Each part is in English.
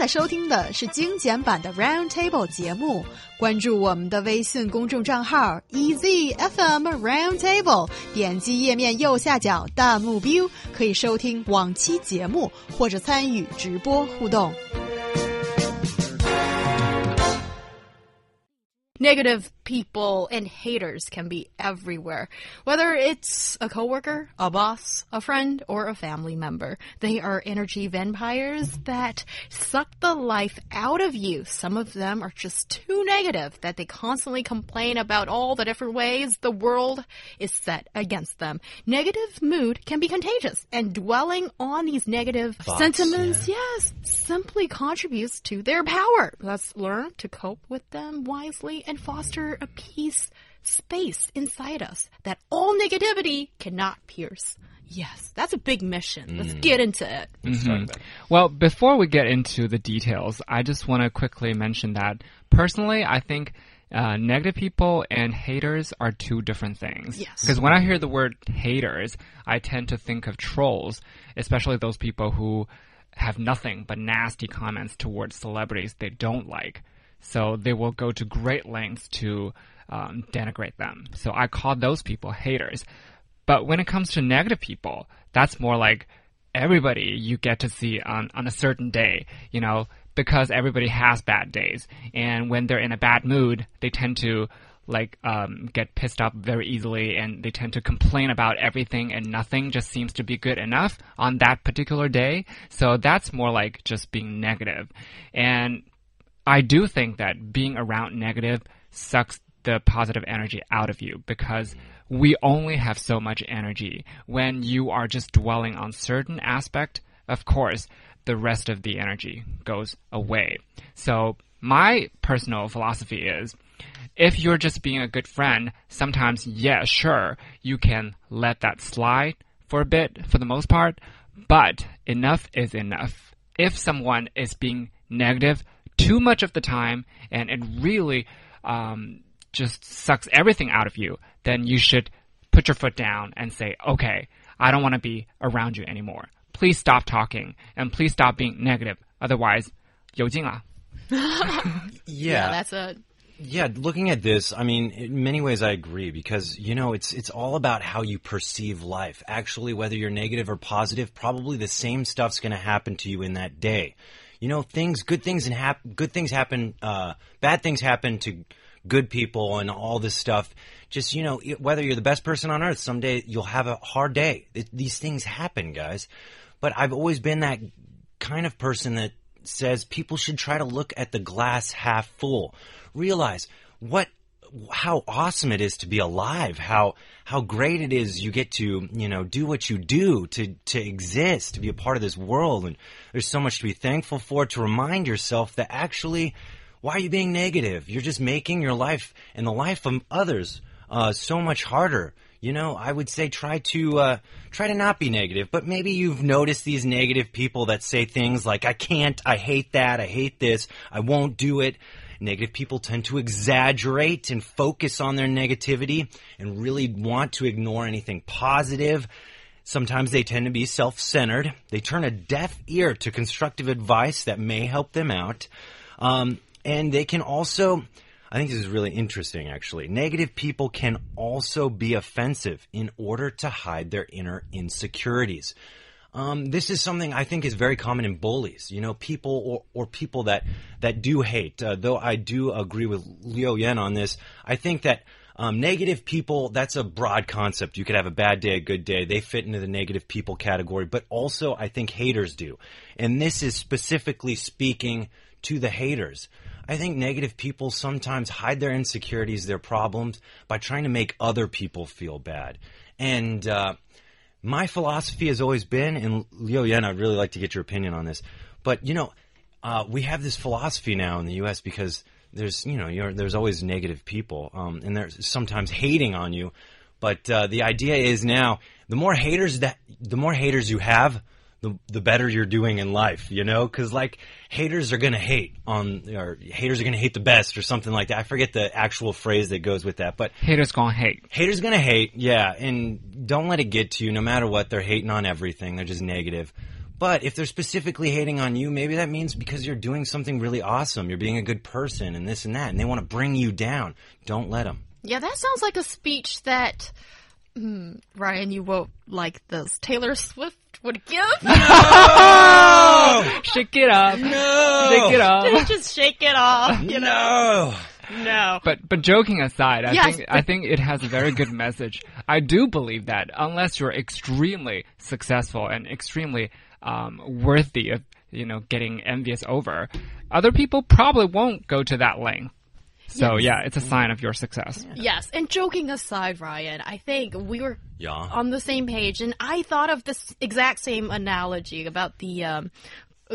在收听的是精简版的 Round Table 节目。关注我们的微信公众账号 EZFM Round Table，点击页面右下角弹幕 view，可以收听往期节目或者参与直播互动。Negative people and haters can be everywhere. Whether it's a coworker, a boss, a friend, or a family member. They are energy vampires that suck the life out of you. Some of them are just too negative that they constantly complain about all the different ways the world is set against them. Negative mood can be contagious and dwelling on these negative Thoughts, sentiments, yes, simply contributes to their power. Let's learn to cope with them wisely and foster a peace space inside us that all negativity cannot pierce. Yes, that's a big mission. Let's get into it. Well, before we get into the details, I just want to quickly mention that personally, I think uh, negative people and haters are two different things. Yes. Because when I hear the word haters, I tend to think of trolls, especially those people who have nothing but nasty comments towards celebrities they don't like. So they will go to great lengths to um, denigrate them. So I call those people haters. But when it comes to negative people, that's more like everybody you get to see on, on a certain day, you know, because everybody has bad days. And when they're in a bad mood, they tend to like um, get pissed off very easily and they tend to complain about everything and nothing just seems to be good enough on that particular day. So that's more like just being negative. And I do think that being around negative sucks the positive energy out of you because we only have so much energy. When you are just dwelling on certain aspect, of course, the rest of the energy goes away. So my personal philosophy is if you're just being a good friend, sometimes, yeah, sure, you can let that slide for a bit for the most part, but enough is enough. If someone is being negative too much of the time and it really um, just sucks everything out of you, then you should put your foot down and say, okay, I don't want to be around you anymore. Please stop talking and please stop being negative. Otherwise, 有劲了. Yeah, that's a yeah. Looking at this, I mean, in many ways, I agree because you know it's it's all about how you perceive life. Actually, whether you're negative or positive, probably the same stuff's going to happen to you in that day. You know, things, good things, and hap- good things happen. Uh, bad things happen to good people and all this stuff. Just you know, whether you're the best person on earth, someday you'll have a hard day. It, these things happen, guys. But I've always been that kind of person that says people should try to look at the glass half full. Realize what how awesome it is to be alive, how how great it is you get to, you know, do what you do, to to exist, to be a part of this world and there's so much to be thankful for to remind yourself that actually why are you being negative? You're just making your life and the life of others uh, so much harder. You know, I would say try to uh, try to not be negative, but maybe you've noticed these negative people that say things like "I can't," "I hate that," "I hate this," "I won't do it." Negative people tend to exaggerate and focus on their negativity and really want to ignore anything positive. Sometimes they tend to be self-centered. They turn a deaf ear to constructive advice that may help them out. Um, and they can also, I think this is really interesting actually. Negative people can also be offensive in order to hide their inner insecurities. Um, this is something I think is very common in bullies. You know, people or, or people that that do hate. Uh, though I do agree with Liu Yan on this. I think that um, negative people. That's a broad concept. You could have a bad day, a good day. They fit into the negative people category. But also, I think haters do. And this is specifically speaking to the haters. I think negative people sometimes hide their insecurities, their problems, by trying to make other people feel bad. And uh, my philosophy has always been, and Liu Yan, I'd really like to get your opinion on this, but you know, uh, we have this philosophy now in the U.S. because there's, you know, there's always negative people, um, and there's sometimes hating on you. But uh, the idea is now, the more haters that, the more haters you have, the the better you're doing in life, you know? Because like haters are gonna hate on, or haters are gonna hate the best, or something like that. I forget the actual phrase that goes with that, but Haters gonna hate. haters gonna hate, yeah, and don't let it get to you. No matter what, they're hating on everything. They're just negative. But if they're specifically hating on you, maybe that means because you're doing something really awesome. You're being a good person and this and that, and they want to bring you down. Don't let them. Yeah, that sounds like a speech that hmm, Ryan, you won't like this. Taylor Swift would give. Oh Shake it up. no! Shake it up. Just shake it off. You know? No. No. But but joking aside, I Yes, think I think it has a very good message. I do believe that unless you're extremely successful and extremely um, worthy of you know getting envious over, other people probably won't go to that length. So Yes. yeah, it's a sign of your success. Yes, and joking aside, Ryan, I think we were Yeah. on the same page, and I thought of this exact same analogy about the um,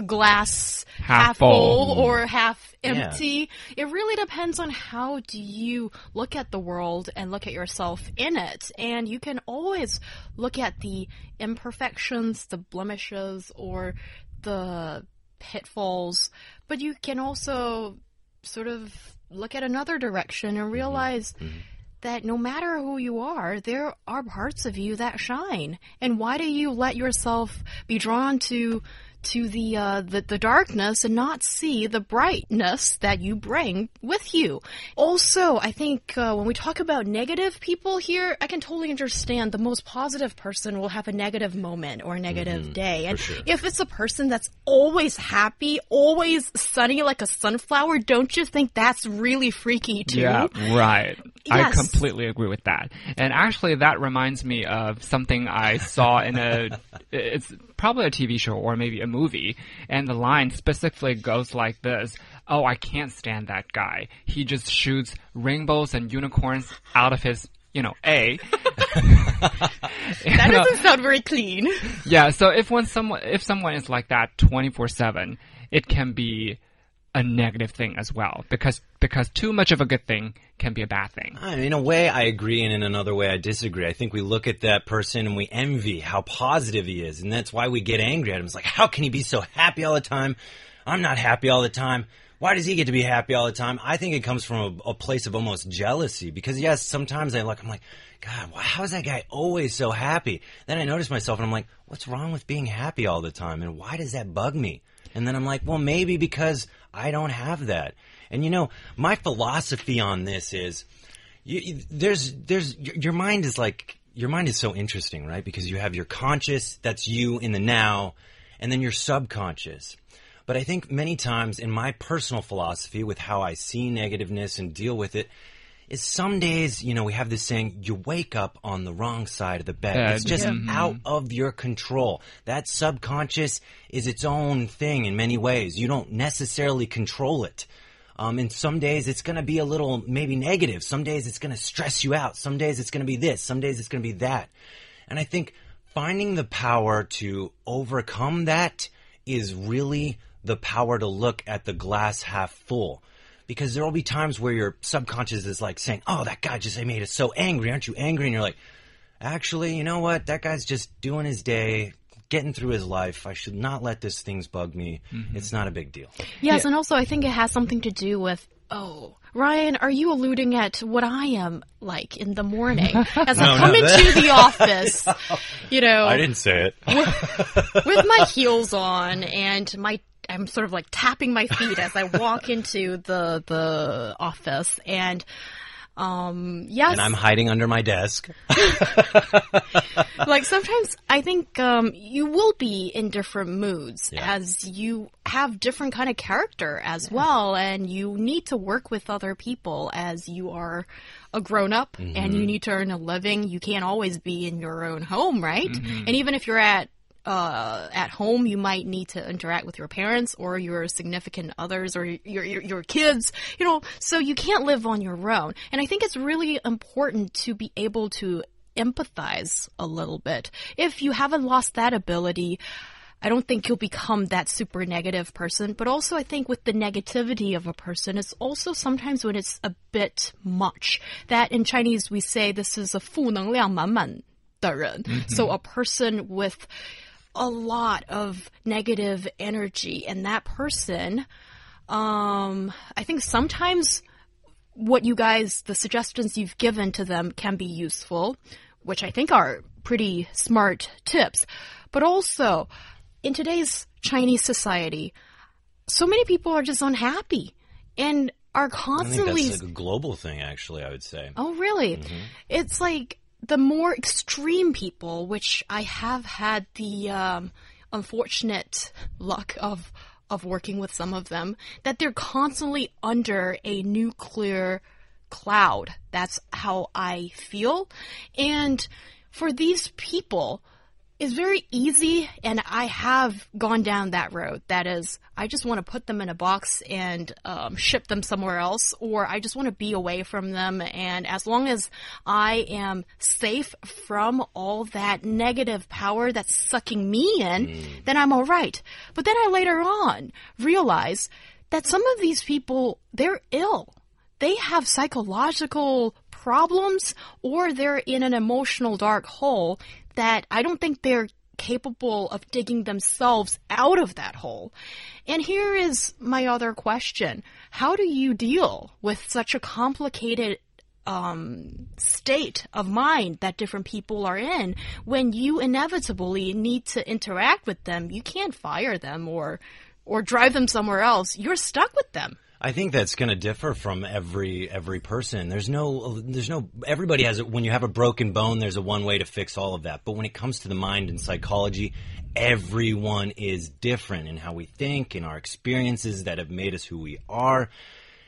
glass Half half, full. full or half Yeah. empty. It really depends on how do you look at the world and look at yourself in it, and you can always look at the imperfections, the blemishes, or the pitfalls, but you can also sort of look at another direction and mm-hmm. realize mm-hmm. that no matter who you are, there are parts of you that shine. And why do you let yourself be drawn to to the uh, the, the darkness and not see the brightness that you bring with you? Also, I think uh, when we talk about negative people here, I can totally understand the most positive person will have a negative moment or a negative day, and sure. if it's a person that's always happy, always sunny like a sunflower, don't you think that's really freaky too? Yeah, right. I completely agree with that. And actually, that reminds me of something I saw in a. It's probably a TV show or maybe a movie, and the line specifically goes like this: "Oh, I can't stand that guy. He just shoots rainbows and unicorns out of his." You know, A. That doesn't sound very clean. Yeah, so if when someone if someone is like that 24/7, it can be a negative thing as well because because too much of a good thing can be a bad thing. Uh, in a way, I agree, and in another way, I disagree. I think we look at that person and we envy how positive he is, and that's why we get angry at him. It's like, how can he be so happy all the time? I'm not happy all the time. Why does he get to be happy all the time? I think it comes from a, a place of almost jealousy because yes, sometimes I look, I'm like, God, how is that guy always so happy? Then I notice myself and I'm like, what's wrong with being happy all the time? And why does that bug me? And then I'm like, well, maybe because I don't have that. And you know, my philosophy on this is, you, you- there's there's your, your mind is like your mind is so interesting, right? Because you have your conscious, that's you in the now, and then your subconscious. But I think many times in my personal philosophy with how I see negativeness and deal with it is some days, you know, we have this saying, you wake up on the wrong side of the bed. Bed. It's just out of your control. That subconscious is its own thing in many ways. You don't necessarily control it. Um, and some days it's going to be a little maybe negative. Some days it's going to stress you out. Some days it's going to be this. Some days it's going to be that. And I think finding the power to overcome that is really the power to look at the glass half full. Because there will be times where your subconscious is like saying, Oh, that guy just made us so angry. Aren't you angry? And you're like, Actually, you know what? That guy's just doing his day, getting through his life. I should not let these things bug me. Mm-hmm. It's not a big deal. Yes, and also I think it has something to do with oh. Ryan, are you alluding at what I am like in the morning as I come no, that- into the office? You know, I didn't say it. with my heels on and my I'm sort of like tapping my feet as I walk into the the office and um yes and I'm hiding under my desk. like sometimes I think um, you will be in different moods Yeah. as you have different kind of character as well, and you need to work with other people as you are a grown up and Mm-hmm. you need to earn a living. You can't always be in your own home, right? And even if you're at uh, at home, you might need to interact with your parents or your significant others or your, your your kids. You know, so you can't live on your own. And I think it's really important to be able to empathize a little bit. If you haven't lost that ability, I don't think you'll become that super negative person. But also, I think with the negativity of a person, it's also sometimes when it's a bit much. That in Chinese we say this is a 负能量满满的人. So a person with a lot of negative energy, and that person, um, I think sometimes what you guys, the suggestions you've given to them can be useful, which I think are pretty smart tips. But also, in today's Chinese society, so many people are just unhappy and are constantly. I think constantly. like a global thing, actually. I would say. Oh, really? Mm-hmm. It's like the more extreme people, which I have had the um, unfortunate luck of of working with some of them, that they're constantly under a nuclear cloud. That's how I feel, and for these people. It's very easy, and I have gone down that road. That is, I just want to put them in a box and um, ship them somewhere else, or I just want to be away from them. And as long as I am safe from all that negative power that's sucking me in, then I'm all right. But then I later on realize that some of these people, they're ill. They have psychological problems or they're in an emotional dark hole that I don't think they're capable of digging themselves out of that hole. And here is my other question. How do you deal with such a complicated um, state of mind that different people are in when you inevitably need to interact with them? You can't fire them or or drive them somewhere else. You're stuck with them. I think that's going to differ from every every person. There's no there's no everybody has it when you have a broken bone there's a one way to fix all of that. But when it comes to the mind and psychology, everyone is different in how we think, in our experiences that have made us who we are.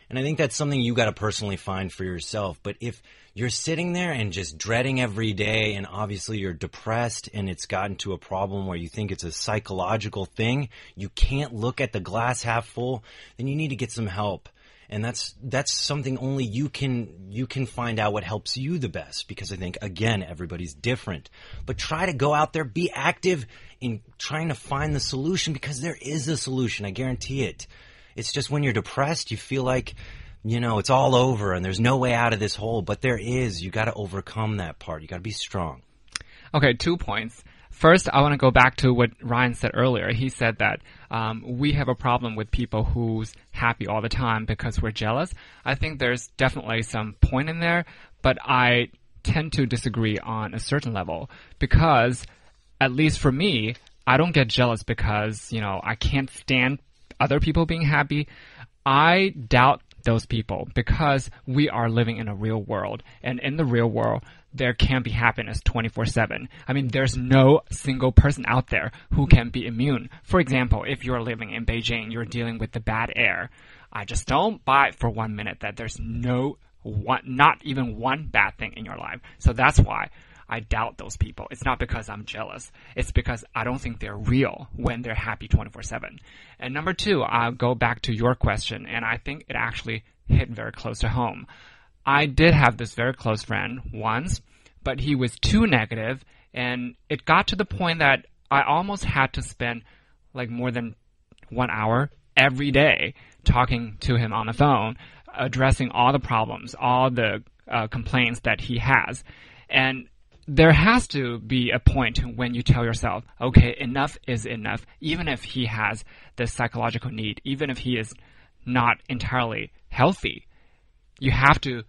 And I think that's something you got to personally find for yourself. But if you're sitting there and just dreading every day, and obviously you're depressed, and it's gotten to a problem where you think it's a psychological thing, you can't look at the glass half full, then you need to get some help. And that's that's something only you can you can find out what helps you the best because I think again everybody's different. But try to go out there, be active in trying to find the solution because there is a solution. I guarantee it. It's just when you're depressed, you feel like, you know, it's all over and there's no way out of this hole. But there is. You got to overcome that part. You got to be strong. Okay, two points. First, I want to go back to what Ryan said earlier. He said that um, we have a problem with people who's happy all the time because we're jealous. I think there's definitely some point in there, but I tend to disagree on a certain level because, at least for me, I don't get jealous because you know I can't stand other people being happy. I doubt those people because we are living in a real world, and in the real world, there can't be happiness 24 7. I mean, there's no single person out there who can be immune. For example, if you're living in Beijing, you're dealing with the bad air. I just don't buy for one minute that there's no one, not even one bad thing in your life. So that's why I doubt those people. It's not because I'm jealous. It's because I don't think they're real when they're happy 24 7. And number two, I'll go back to your question, and I think it actually hit very close to home. I did have this very close friend once, but he was too negative, and it got to the point that I almost had to spend like more than one hour every day talking to him on the phone, addressing all the problems, all the uh, complaints that he has. And there has to be a point when you tell yourself, okay, enough is enough. Even if he has this psychological need, even if he is not entirely healthy, you have to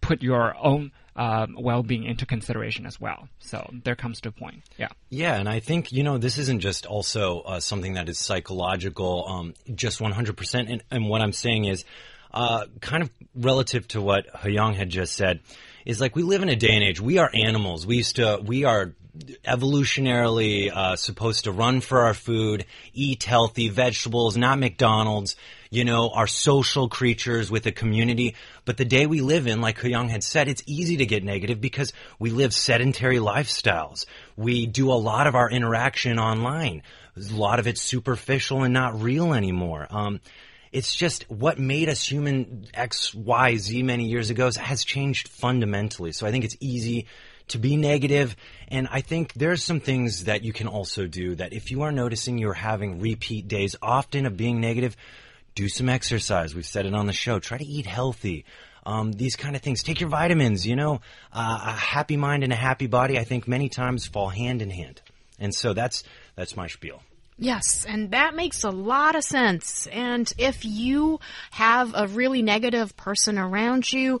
put your own um, well-being into consideration as well. So there comes to a point. Yeah. Yeah, and I think you know this isn't just also uh, something that is psychological, um, just 100%. And, and what I'm saying is, uh, kind of relative to what Hyung had just said, is like we live in a day and age. We are animals. We used to. We are evolutionarily uh, supposed to run for our food, eat healthy vegetables, not McDonald's. You know, are social creatures with a community. But the day we live in, like Hyung had said, it's easy to get negative because we live sedentary lifestyles. We do a lot of our interaction online. A lot of it's superficial and not real anymore. Um, it's just what made us human X, Y, Z many years ago has changed fundamentally. So I think it's easy to be negative. And I think there's some things that you can also do that if you are noticing you're having repeat days often of being negative, do some exercise. We've said it on the show. Try to eat healthy. Um, these kind of things. Take your vitamins. You know, uh, a happy mind and a happy body. I think many times fall hand in hand. And so that's that's my spiel. Yes, and that makes a lot of sense. And if you have a really negative person around you,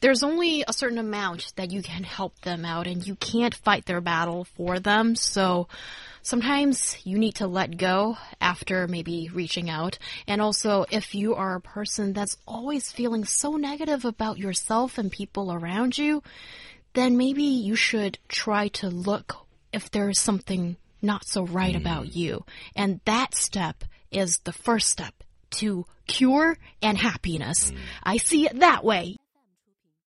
there's only a certain amount that you can help them out, and you can't fight their battle for them. So sometimes you need to let go after maybe reaching out. And also, if you are a person that's always feeling so negative about yourself and people around you, then maybe you should try to look if there's something not so right about mm. you. And that step is the first step to cure and happiness. Mm. I see it that way.